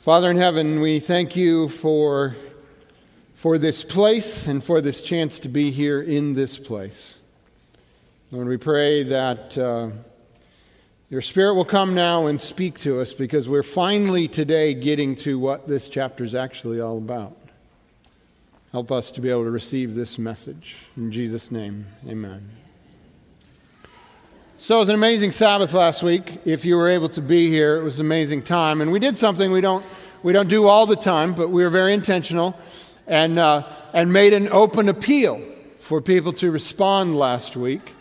Father in heaven, we thank you for, for this place and for this chance to be here in this place. Lord, we pray that uh, your Spirit will come now and speak to us because we're finally today getting to what this chapter is actually all about. Help us to be able to receive this message. In Jesus' name, amen. So it was an amazing Sabbath last week. If you were able to be here, it was an amazing time. And we did something we don't, we don't do all the time, but we were very intentional and, uh, and made an open appeal for people to respond last week.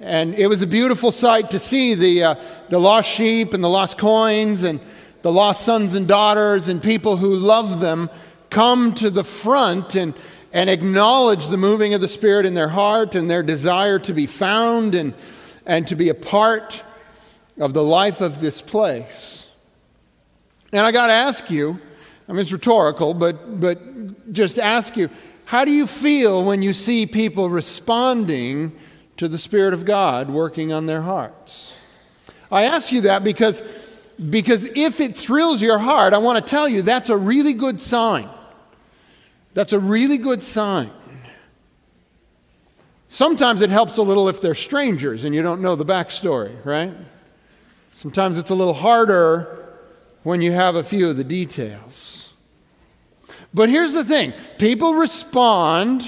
And it was a beautiful sight to see the, uh, the lost sheep and the lost coins and the lost sons and daughters and people who love them come to the front and, and acknowledge the moving of the Spirit in their heart and their desire to be found and and to be a part of the life of this place. And I got to ask you, I mean, it's rhetorical, but, but just ask you, how do you feel when you see people responding to the Spirit of God working on their hearts? I ask you that because, because if it thrills your heart, I want to tell you that's a really good sign. That's a really good sign. Sometimes it helps a little if they're strangers and you don't know the backstory, right? Sometimes it's a little harder when you have a few of the details. But here's the thing people respond,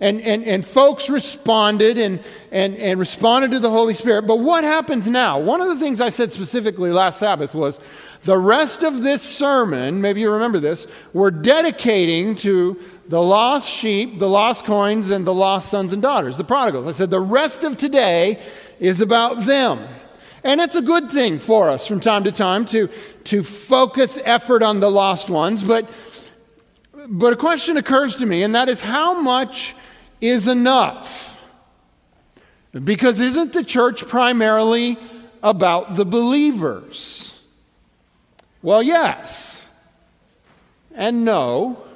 and, and, and folks responded and, and, and responded to the Holy Spirit. But what happens now? One of the things I said specifically last Sabbath was the rest of this sermon, maybe you remember this, we're dedicating to the lost sheep, the lost coins, and the lost sons and daughters, the prodigals. I said the rest of today is about them. And it's a good thing for us from time to time to, to focus effort on the lost ones. But, but a question occurs to me, and that is how much is enough? Because isn't the church primarily about the believers? Well, yes, and no.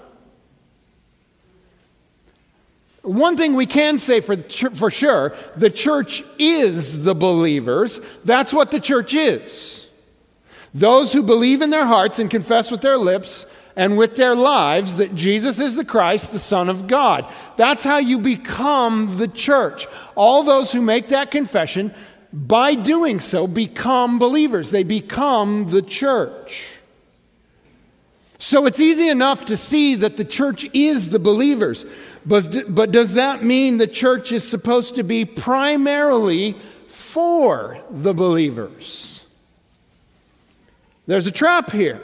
One thing we can say for, for sure the church is the believers. That's what the church is. Those who believe in their hearts and confess with their lips and with their lives that Jesus is the Christ, the Son of God. That's how you become the church. All those who make that confession, by doing so, become believers. They become the church. So it's easy enough to see that the church is the believers. But, but does that mean the church is supposed to be primarily for the believers? There's a trap here.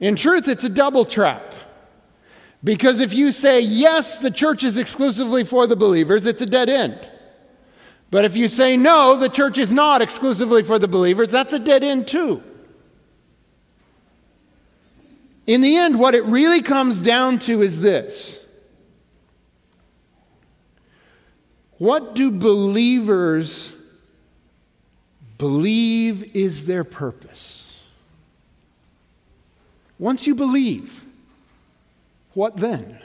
In truth, it's a double trap. Because if you say, yes, the church is exclusively for the believers, it's a dead end. But if you say, no, the church is not exclusively for the believers, that's a dead end too. In the end, what it really comes down to is this What do believers believe is their purpose? Once you believe, what then?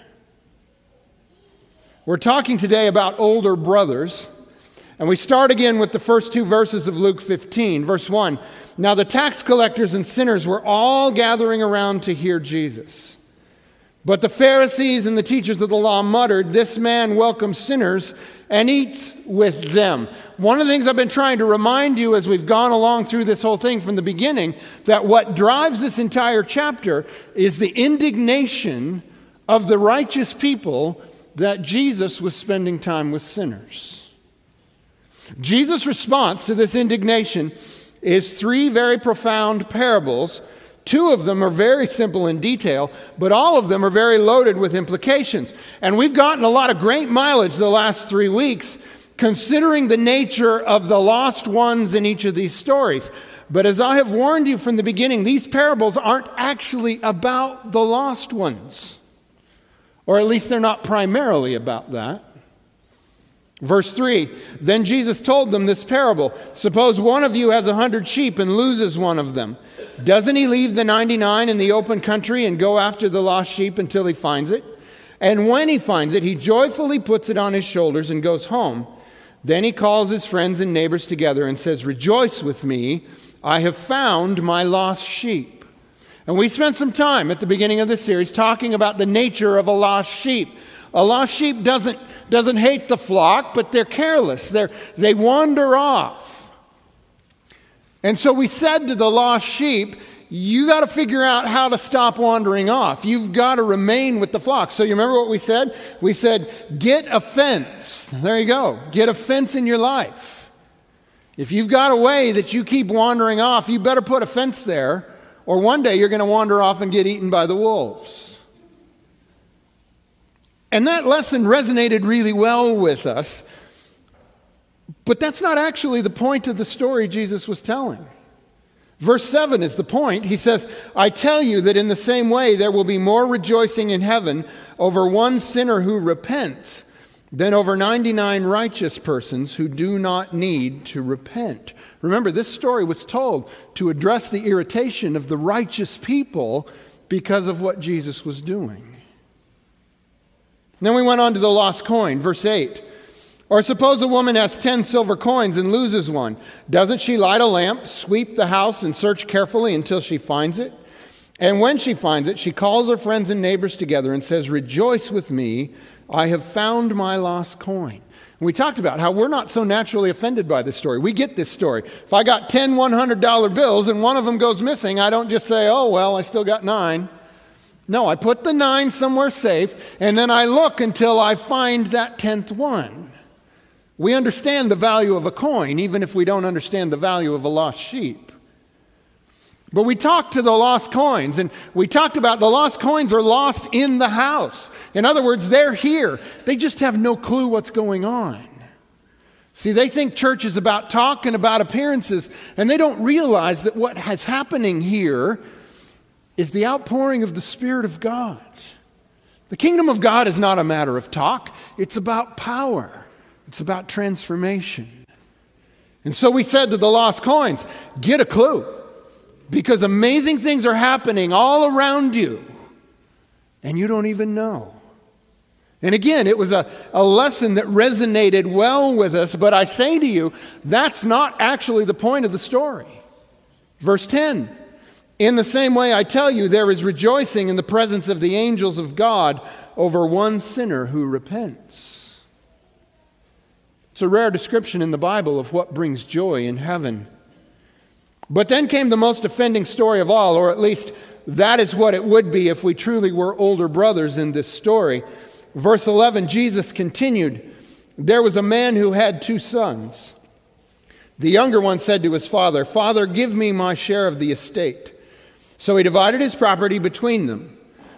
We're talking today about older brothers. And we start again with the first two verses of Luke 15. Verse 1 Now the tax collectors and sinners were all gathering around to hear Jesus. But the Pharisees and the teachers of the law muttered, This man welcomes sinners and eats with them. One of the things I've been trying to remind you as we've gone along through this whole thing from the beginning, that what drives this entire chapter is the indignation of the righteous people that Jesus was spending time with sinners. Jesus' response to this indignation is three very profound parables Two of them are very simple in detail, but all of them are very loaded with implications. And we've gotten a lot of great mileage the last three weeks considering the nature of the lost ones in each of these stories. But as I have warned you from the beginning, these parables aren't actually about the lost ones, or at least they're not primarily about that. Verse 3 Then Jesus told them this parable Suppose one of you has a hundred sheep and loses one of them. Doesn't he leave the 99 in the open country and go after the lost sheep until he finds it? And when he finds it, he joyfully puts it on his shoulders and goes home. Then he calls his friends and neighbors together and says, Rejoice with me, I have found my lost sheep. And we spent some time at the beginning of this series talking about the nature of a lost sheep. A lost sheep doesn't, doesn't hate the flock, but they're careless. They're, they wander off. And so we said to the lost sheep, you got to figure out how to stop wandering off. You've got to remain with the flock. So, you remember what we said? We said, get a fence. There you go. Get a fence in your life. If you've got a way that you keep wandering off, you better put a fence there, or one day you're going to wander off and get eaten by the wolves. And that lesson resonated really well with us. But that's not actually the point of the story Jesus was telling. Verse 7 is the point. He says, I tell you that in the same way there will be more rejoicing in heaven over one sinner who repents than over 99 righteous persons who do not need to repent. Remember, this story was told to address the irritation of the righteous people because of what Jesus was doing. Then we went on to the lost coin, verse 8. Or suppose a woman has 10 silver coins and loses one. Doesn't she light a lamp, sweep the house, and search carefully until she finds it? And when she finds it, she calls her friends and neighbors together and says, Rejoice with me, I have found my lost coin. And we talked about how we're not so naturally offended by this story. We get this story. If I got 10 $100 bills and one of them goes missing, I don't just say, Oh, well, I still got nine. No, I put the nine somewhere safe, and then I look until I find that 10th one. We understand the value of a coin, even if we don't understand the value of a lost sheep. But we talked to the lost coins, and we talked about the lost coins are lost in the house. In other words, they're here. They just have no clue what's going on. See, they think church is about talk and about appearances, and they don't realize that what is happening here is the outpouring of the Spirit of God. The kingdom of God is not a matter of talk, it's about power. It's about transformation. And so we said to the lost coins, get a clue because amazing things are happening all around you and you don't even know. And again, it was a, a lesson that resonated well with us, but I say to you, that's not actually the point of the story. Verse 10 In the same way, I tell you, there is rejoicing in the presence of the angels of God over one sinner who repents. It's a rare description in the Bible of what brings joy in heaven. But then came the most offending story of all, or at least that is what it would be if we truly were older brothers in this story. Verse 11 Jesus continued There was a man who had two sons. The younger one said to his father, Father, give me my share of the estate. So he divided his property between them.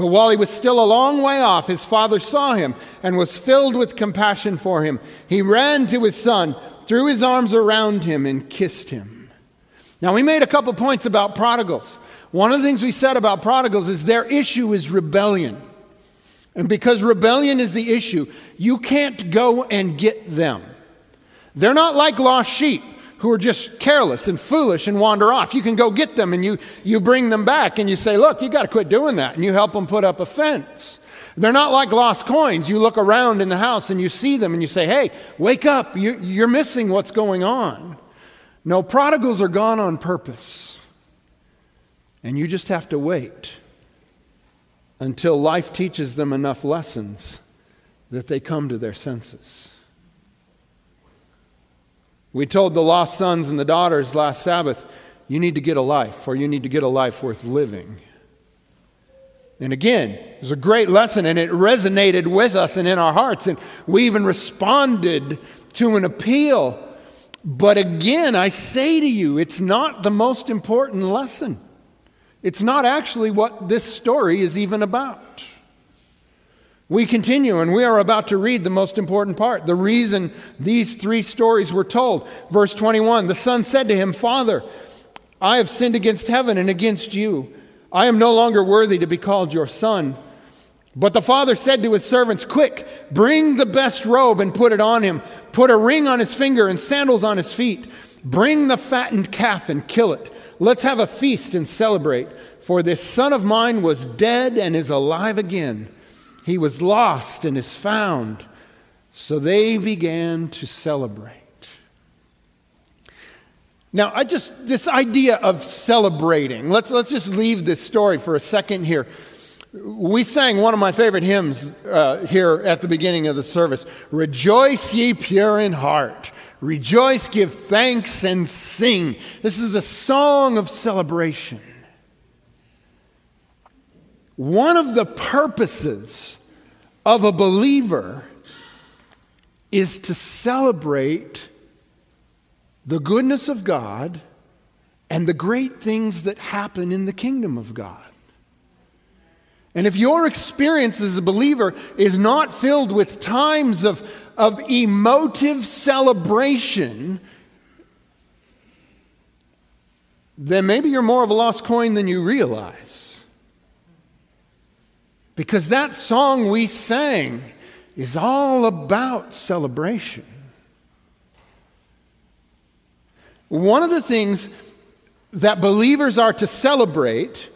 But while he was still a long way off, his father saw him and was filled with compassion for him. He ran to his son, threw his arms around him, and kissed him. Now, we made a couple points about prodigals. One of the things we said about prodigals is their issue is rebellion. And because rebellion is the issue, you can't go and get them. They're not like lost sheep who are just careless and foolish and wander off. You can go get them and you, you bring them back and you say, Look, you got to quit doing that. And you help them put up a fence. They're not like lost coins. You look around in the house and you see them and you say, Hey, wake up. You, you're missing what's going on. No, prodigals are gone on purpose. And you just have to wait until life teaches them enough lessons that they come to their senses. We told the lost sons and the daughters last Sabbath, you need to get a life, or you need to get a life worth living. And again, it was a great lesson and it resonated with us and in our hearts. And we even responded to an appeal. But again, I say to you, it's not the most important lesson. It's not actually what this story is even about. We continue, and we are about to read the most important part the reason these three stories were told. Verse 21 The son said to him, Father, I have sinned against heaven and against you. I am no longer worthy to be called your son. But the father said to his servants, Quick, bring the best robe and put it on him. Put a ring on his finger and sandals on his feet. Bring the fattened calf and kill it. Let's have a feast and celebrate. For this son of mine was dead and is alive again. He was lost and is found. So they began to celebrate. Now, I just, this idea of celebrating, let's, let's just leave this story for a second here. We sang one of my favorite hymns uh, here at the beginning of the service Rejoice, ye pure in heart. Rejoice, give thanks, and sing. This is a song of celebration. One of the purposes of a believer is to celebrate the goodness of God and the great things that happen in the kingdom of God. And if your experience as a believer is not filled with times of, of emotive celebration, then maybe you're more of a lost coin than you realize. Because that song we sang is all about celebration. One of the things that believers are to celebrate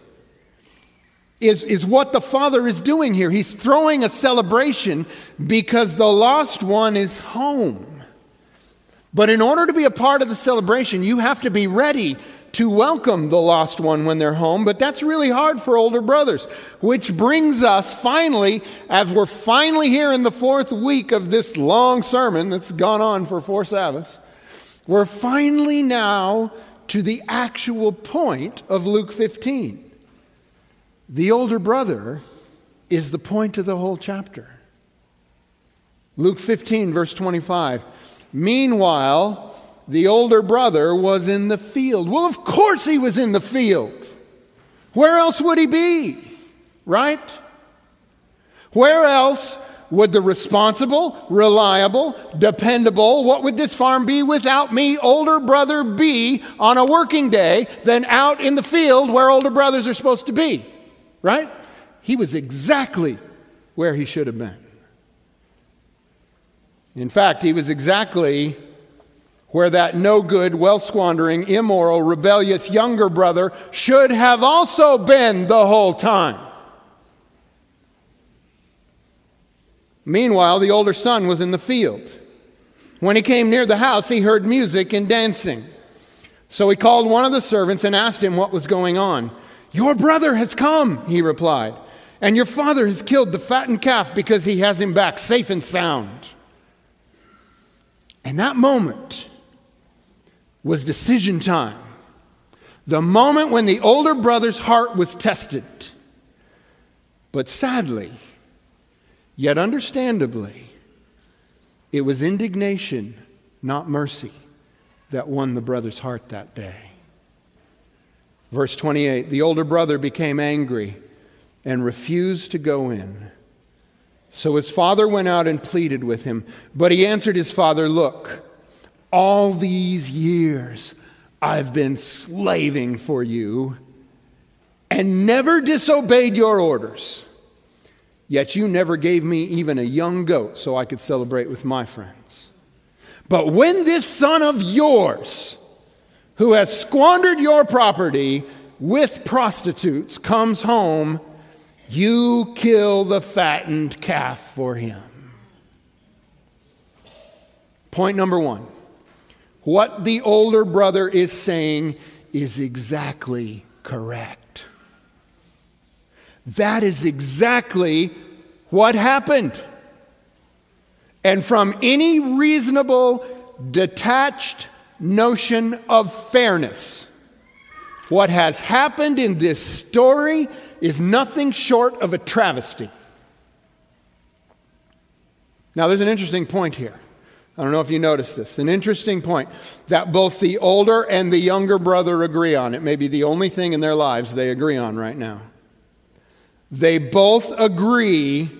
is, is what the Father is doing here. He's throwing a celebration because the lost one is home. But in order to be a part of the celebration, you have to be ready to welcome the lost one when they're home, but that's really hard for older brothers. Which brings us finally, as we're finally here in the fourth week of this long sermon that's gone on for four Sabbaths, we're finally now to the actual point of Luke 15. The older brother is the point of the whole chapter. Luke 15, verse 25. Meanwhile, the older brother was in the field. Well, of course he was in the field. Where else would he be? Right? Where else would the responsible, reliable, dependable, what would this farm be without me, older brother, be on a working day than out in the field where older brothers are supposed to be? Right? He was exactly where he should have been. In fact, he was exactly where that no good, well squandering, immoral, rebellious younger brother should have also been the whole time. Meanwhile, the older son was in the field. When he came near the house, he heard music and dancing. So he called one of the servants and asked him what was going on. Your brother has come, he replied, and your father has killed the fattened calf because he has him back safe and sound. And that moment was decision time. The moment when the older brother's heart was tested. But sadly, Yet, understandably, it was indignation, not mercy, that won the brother's heart that day. Verse 28 The older brother became angry and refused to go in. So his father went out and pleaded with him. But he answered his father, Look, all these years I've been slaving for you and never disobeyed your orders. Yet you never gave me even a young goat so I could celebrate with my friends. But when this son of yours, who has squandered your property with prostitutes, comes home, you kill the fattened calf for him. Point number one what the older brother is saying is exactly correct. That is exactly what happened. And from any reasonable, detached notion of fairness, what has happened in this story is nothing short of a travesty. Now, there's an interesting point here. I don't know if you noticed this. An interesting point that both the older and the younger brother agree on. It may be the only thing in their lives they agree on right now. They both agree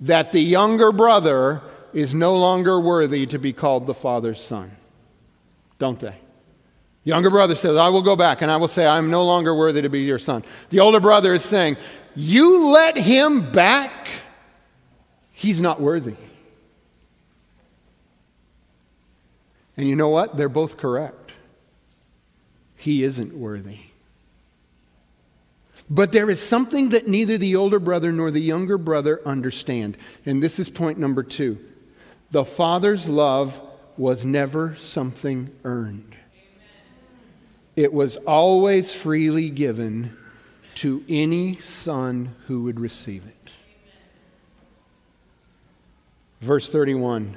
that the younger brother is no longer worthy to be called the father's son. Don't they? Younger brother says, I will go back and I will say, I'm no longer worthy to be your son. The older brother is saying, You let him back? He's not worthy. And you know what? They're both correct. He isn't worthy. But there is something that neither the older brother nor the younger brother understand. And this is point number two the father's love was never something earned, it was always freely given to any son who would receive it. Verse 31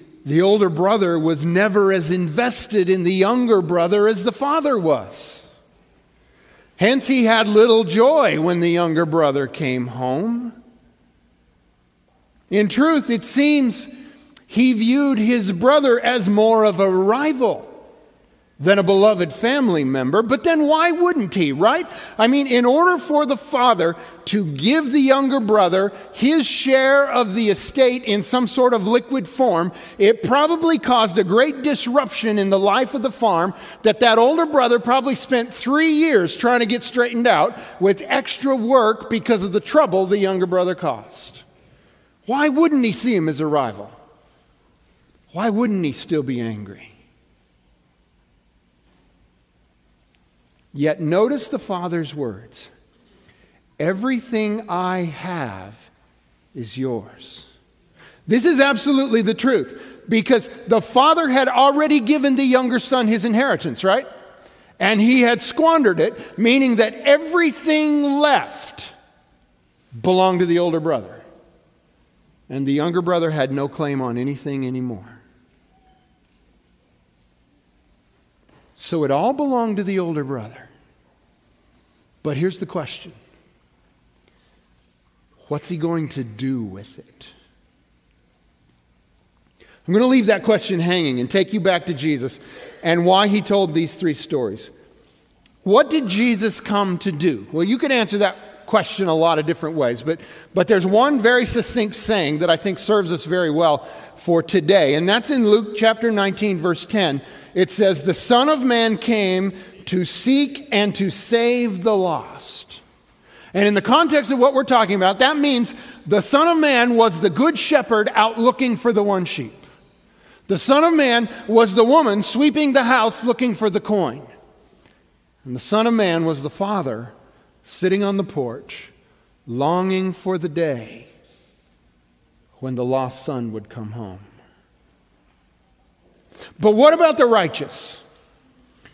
the older brother was never as invested in the younger brother as the father was. Hence, he had little joy when the younger brother came home. In truth, it seems he viewed his brother as more of a rival than a beloved family member. But then why wouldn't he, right? I mean, in order for the father to give the younger brother his share of the estate in some sort of liquid form, it probably caused a great disruption in the life of the farm that that older brother probably spent three years trying to get straightened out with extra work because of the trouble the younger brother caused. Why wouldn't he see him as a rival? Why wouldn't he still be angry? Yet notice the Father's words Everything I have is yours. This is absolutely the truth because the Father had already given the younger son his inheritance, right? And he had squandered it, meaning that everything left belonged to the older brother. And the younger brother had no claim on anything anymore. So it all belonged to the older brother. But here's the question What's he going to do with it? I'm going to leave that question hanging and take you back to Jesus and why he told these three stories. What did Jesus come to do? Well, you could answer that question a lot of different ways, but, but there's one very succinct saying that I think serves us very well for today, and that's in Luke chapter 19, verse 10 it says, The Son of Man came to seek and to save the lost. And in the context of what we're talking about, that means the Son of Man was the good shepherd out looking for the one sheep. The Son of Man was the woman sweeping the house looking for the coin. And the Son of Man was the Father sitting on the porch, longing for the day when the lost son would come home. But what about the righteous?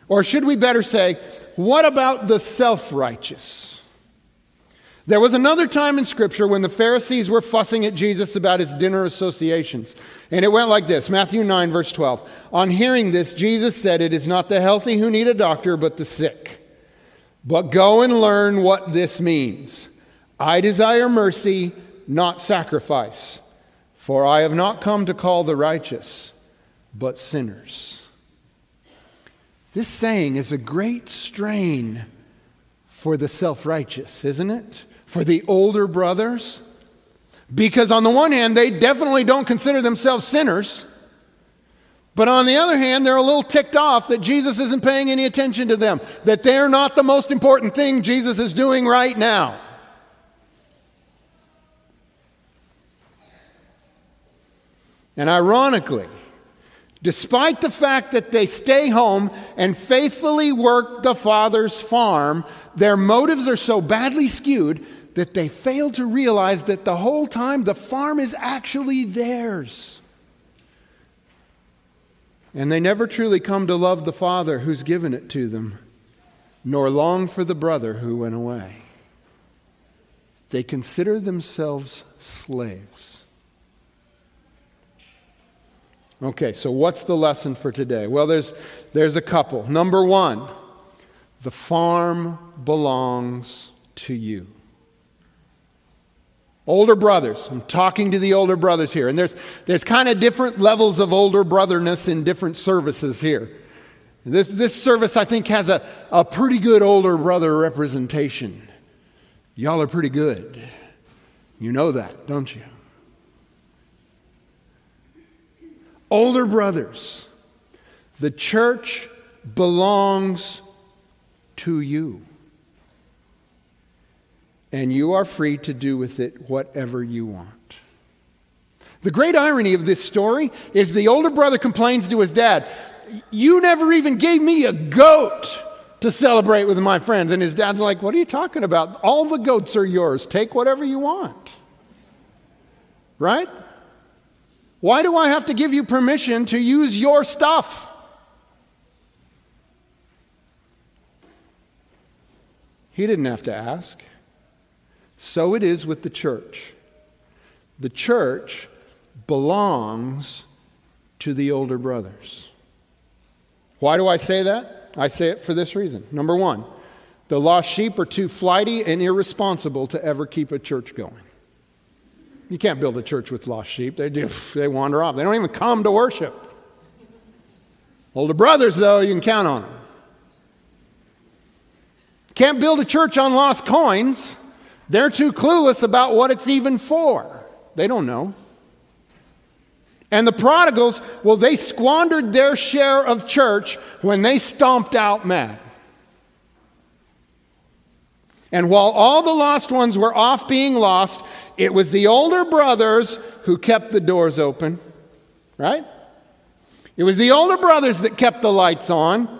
Or should we better say, what about the self righteous? There was another time in Scripture when the Pharisees were fussing at Jesus about his dinner associations. And it went like this Matthew 9, verse 12. On hearing this, Jesus said, It is not the healthy who need a doctor, but the sick. But go and learn what this means. I desire mercy, not sacrifice. For I have not come to call the righteous but sinners. This saying is a great strain for the self righteous, isn't it? For the older brothers. Because on the one hand, they definitely don't consider themselves sinners. But on the other hand, they're a little ticked off that Jesus isn't paying any attention to them, that they're not the most important thing Jesus is doing right now. And ironically, Despite the fact that they stay home and faithfully work the father's farm, their motives are so badly skewed that they fail to realize that the whole time the farm is actually theirs. And they never truly come to love the Father who's given it to them, nor long for the brother who went away. They consider themselves slaves. Okay, so what's the lesson for today? Well, there's, there's a couple. Number one, the farm belongs to you. Older brothers, I'm talking to the older brothers here, and there's, there's kind of different levels of older brotherness in different services here. This, this service, I think, has a, a pretty good older brother representation. Y'all are pretty good. You know that, don't you? Older brothers, the church belongs to you. And you are free to do with it whatever you want. The great irony of this story is the older brother complains to his dad, You never even gave me a goat to celebrate with my friends. And his dad's like, What are you talking about? All the goats are yours. Take whatever you want. Right? Why do I have to give you permission to use your stuff? He didn't have to ask. So it is with the church. The church belongs to the older brothers. Why do I say that? I say it for this reason. Number one, the lost sheep are too flighty and irresponsible to ever keep a church going. You can't build a church with lost sheep. They do, they wander off. They don't even come to worship. Older brothers, though, you can count on them. Can't build a church on lost coins. They're too clueless about what it's even for. They don't know. And the prodigals, well, they squandered their share of church when they stomped out mad. And while all the lost ones were off being lost, it was the older brothers who kept the doors open, right? It was the older brothers that kept the lights on.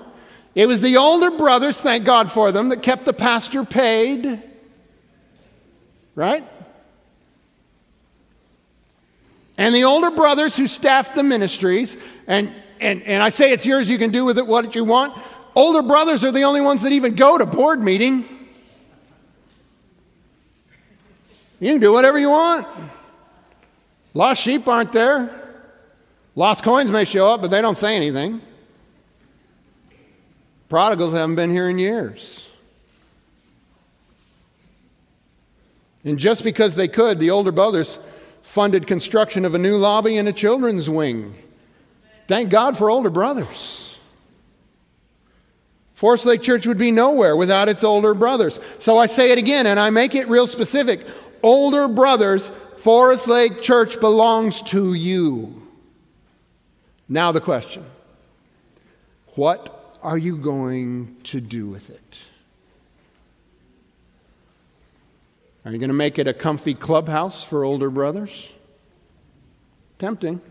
It was the older brothers, thank God for them, that kept the pastor paid, right? And the older brothers who staffed the ministries, and, and, and I say it's yours, you can do with it what you want. Older brothers are the only ones that even go to board meeting. You can do whatever you want. Lost sheep aren't there. Lost coins may show up, but they don't say anything. Prodigals haven't been here in years. And just because they could, the older brothers funded construction of a new lobby and a children's wing. Thank God for older brothers. Forest Lake Church would be nowhere without its older brothers. So I say it again and I make it real specific older brothers, Forest Lake Church belongs to you. Now, the question what are you going to do with it? Are you going to make it a comfy clubhouse for older brothers? Tempting.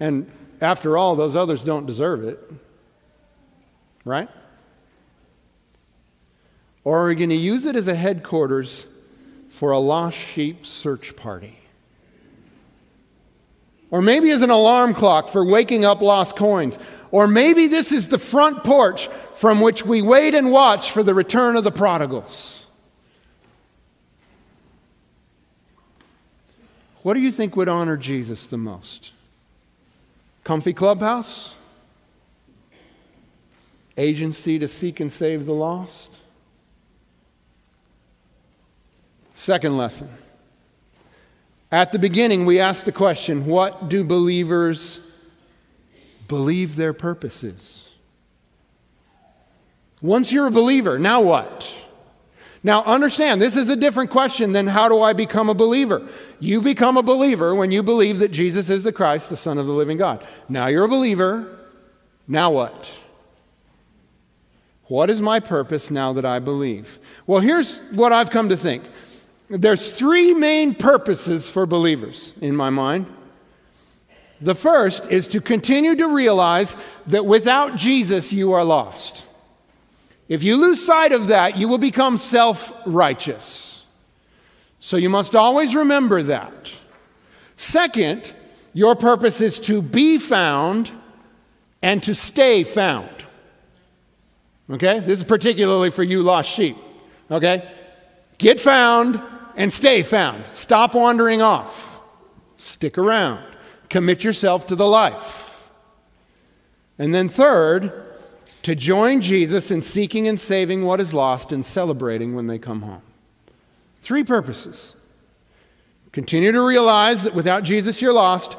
And after all, those others don't deserve it. Right? Or are we going to use it as a headquarters for a lost sheep search party? Or maybe as an alarm clock for waking up lost coins. Or maybe this is the front porch from which we wait and watch for the return of the prodigals. What do you think would honor Jesus the most? Comfy clubhouse? Agency to seek and save the lost? Second lesson. At the beginning, we asked the question what do believers believe their purposes. Once you're a believer, now what? Now, understand, this is a different question than how do I become a believer? You become a believer when you believe that Jesus is the Christ, the Son of the living God. Now you're a believer. Now what? What is my purpose now that I believe? Well, here's what I've come to think there's three main purposes for believers in my mind. The first is to continue to realize that without Jesus, you are lost. If you lose sight of that, you will become self righteous. So you must always remember that. Second, your purpose is to be found and to stay found. Okay? This is particularly for you lost sheep. Okay? Get found and stay found. Stop wandering off. Stick around. Commit yourself to the life. And then, third, to join Jesus in seeking and saving what is lost and celebrating when they come home. Three purposes. Continue to realize that without Jesus you're lost.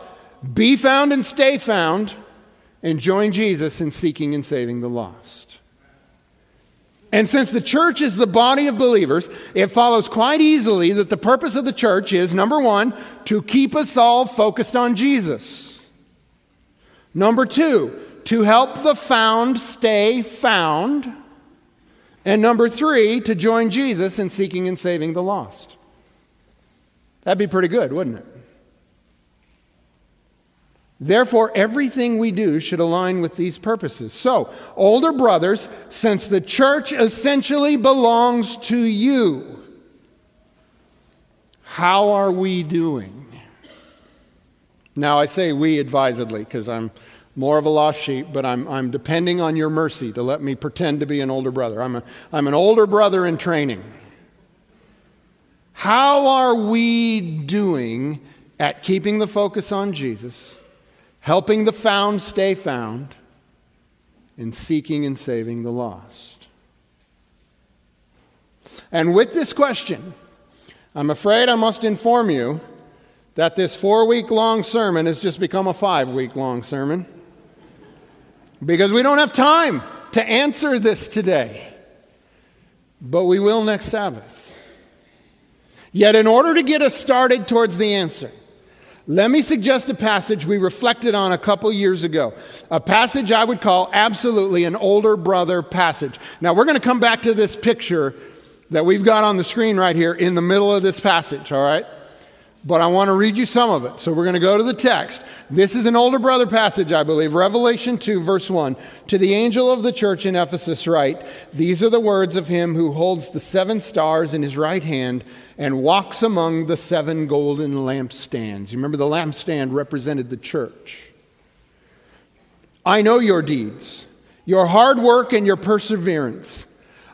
Be found and stay found. And join Jesus in seeking and saving the lost. And since the church is the body of believers, it follows quite easily that the purpose of the church is number one, to keep us all focused on Jesus. Number two, to help the found stay found. And number three, to join Jesus in seeking and saving the lost. That'd be pretty good, wouldn't it? Therefore, everything we do should align with these purposes. So, older brothers, since the church essentially belongs to you, how are we doing? Now, I say we advisedly because I'm more of a lost sheep, but I'm, I'm depending on your mercy to let me pretend to be an older brother. I'm, a, I'm an older brother in training. How are we doing at keeping the focus on Jesus, helping the found stay found, and seeking and saving the lost? And with this question, I'm afraid I must inform you that this four week long sermon has just become a five week long sermon because we don't have time to answer this today. But we will next Sabbath. Yet, in order to get us started towards the answer, let me suggest a passage we reflected on a couple years ago. A passage I would call absolutely an older brother passage. Now, we're going to come back to this picture that we've got on the screen right here in the middle of this passage, all right? But I want to read you some of it. So we're going to go to the text. This is an older brother passage, I believe. Revelation 2, verse 1. To the angel of the church in Ephesus, write These are the words of him who holds the seven stars in his right hand and walks among the seven golden lampstands. You remember the lampstand represented the church. I know your deeds, your hard work, and your perseverance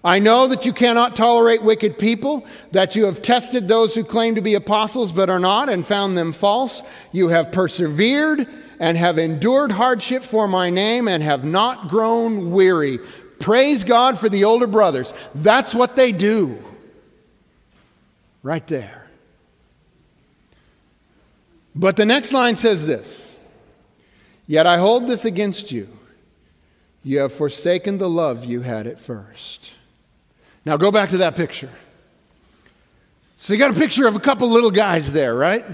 I know that you cannot tolerate wicked people, that you have tested those who claim to be apostles but are not and found them false. You have persevered and have endured hardship for my name and have not grown weary. Praise God for the older brothers. That's what they do. Right there. But the next line says this Yet I hold this against you. You have forsaken the love you had at first. Now go back to that picture. So you got a picture of a couple little guys there, right?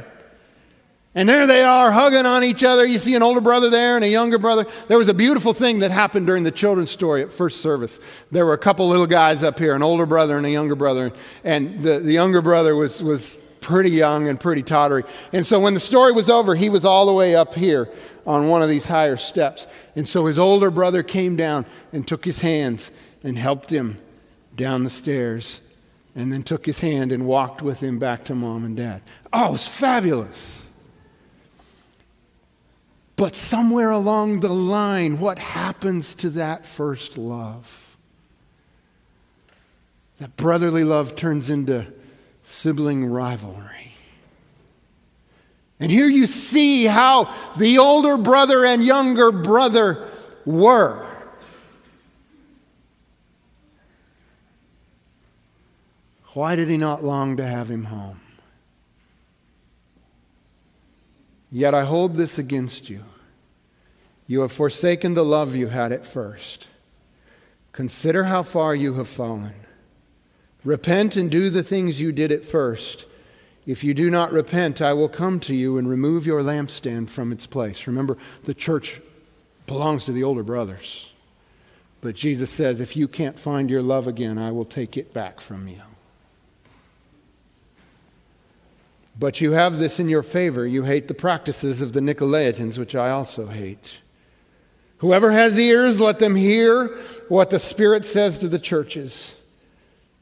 And there they are hugging on each other. You see an older brother there and a younger brother. There was a beautiful thing that happened during the children's story at first service. There were a couple little guys up here, an older brother and a younger brother. And the, the younger brother was, was pretty young and pretty tottery. And so when the story was over, he was all the way up here on one of these higher steps. And so his older brother came down and took his hands and helped him down the stairs and then took his hand and walked with him back to mom and dad. Oh, it was fabulous. But somewhere along the line, what happens to that first love? That brotherly love turns into sibling rivalry. And here you see how the older brother and younger brother were. Why did he not long to have him home? Yet I hold this against you. You have forsaken the love you had at first. Consider how far you have fallen. Repent and do the things you did at first. If you do not repent, I will come to you and remove your lampstand from its place. Remember, the church belongs to the older brothers. But Jesus says, if you can't find your love again, I will take it back from you. But you have this in your favor. You hate the practices of the Nicolaitans, which I also hate. Whoever has ears, let them hear what the Spirit says to the churches.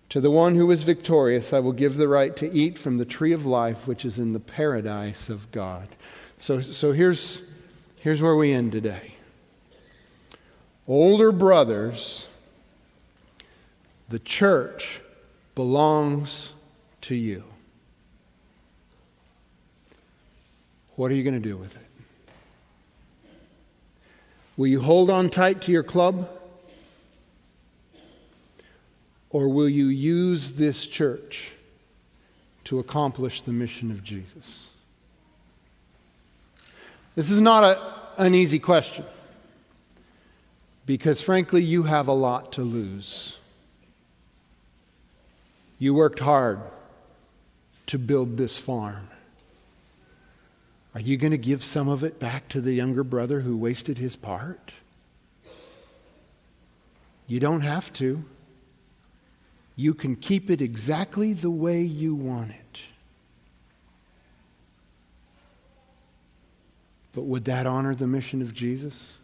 To the one who is victorious, I will give the right to eat from the tree of life, which is in the paradise of God. So, so here's, here's where we end today. Older brothers, the church belongs to you. What are you going to do with it? Will you hold on tight to your club? Or will you use this church to accomplish the mission of Jesus? This is not a, an easy question because, frankly, you have a lot to lose. You worked hard to build this farm. Are you going to give some of it back to the younger brother who wasted his part? You don't have to. You can keep it exactly the way you want it. But would that honor the mission of Jesus?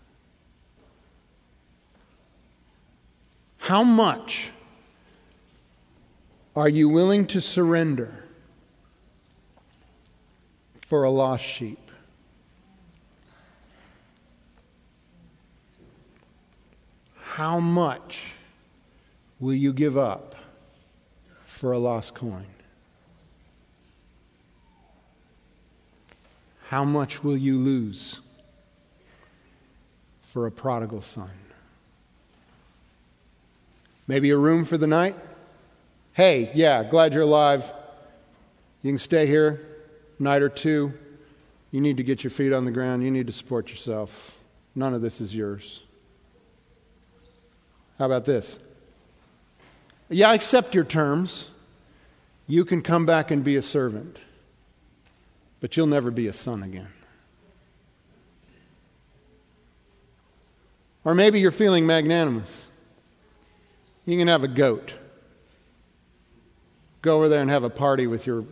How much are you willing to surrender for a lost sheep? How much will you give up for a lost coin? How much will you lose for a prodigal son? Maybe a room for the night? Hey, yeah, glad you're alive. You can stay here night or two. You need to get your feet on the ground. You need to support yourself. None of this is yours. How about this? Yeah, I accept your terms. You can come back and be a servant, but you'll never be a son again. Or maybe you're feeling magnanimous. You can have a goat. Go over there and have a party with your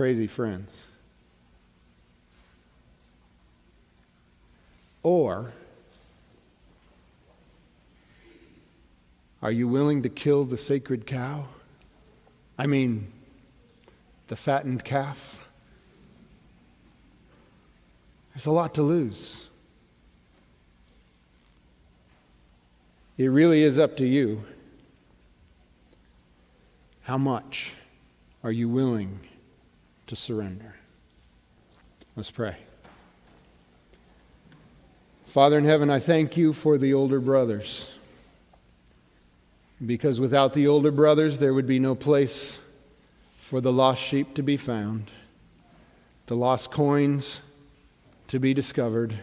crazy friends. Or are you willing to kill the sacred cow? I mean, the fattened calf? There's a lot to lose. It really is up to you. How much are you willing to surrender? Let's pray. Father in heaven, I thank you for the older brothers. Because without the older brothers, there would be no place for the lost sheep to be found, the lost coins to be discovered,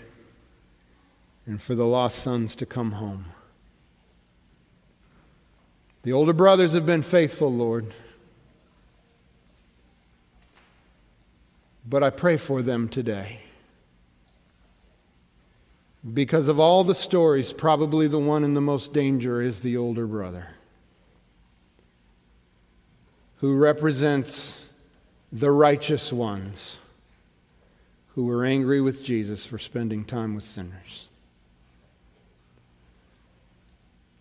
and for the lost sons to come home. The older brothers have been faithful, Lord. But I pray for them today. Because of all the stories, probably the one in the most danger is the older brother, who represents the righteous ones who were angry with Jesus for spending time with sinners.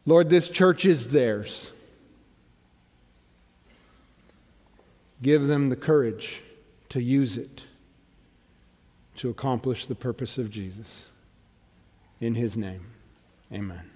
Lord, this church is theirs. Give them the courage to use it to accomplish the purpose of Jesus. In his name, amen.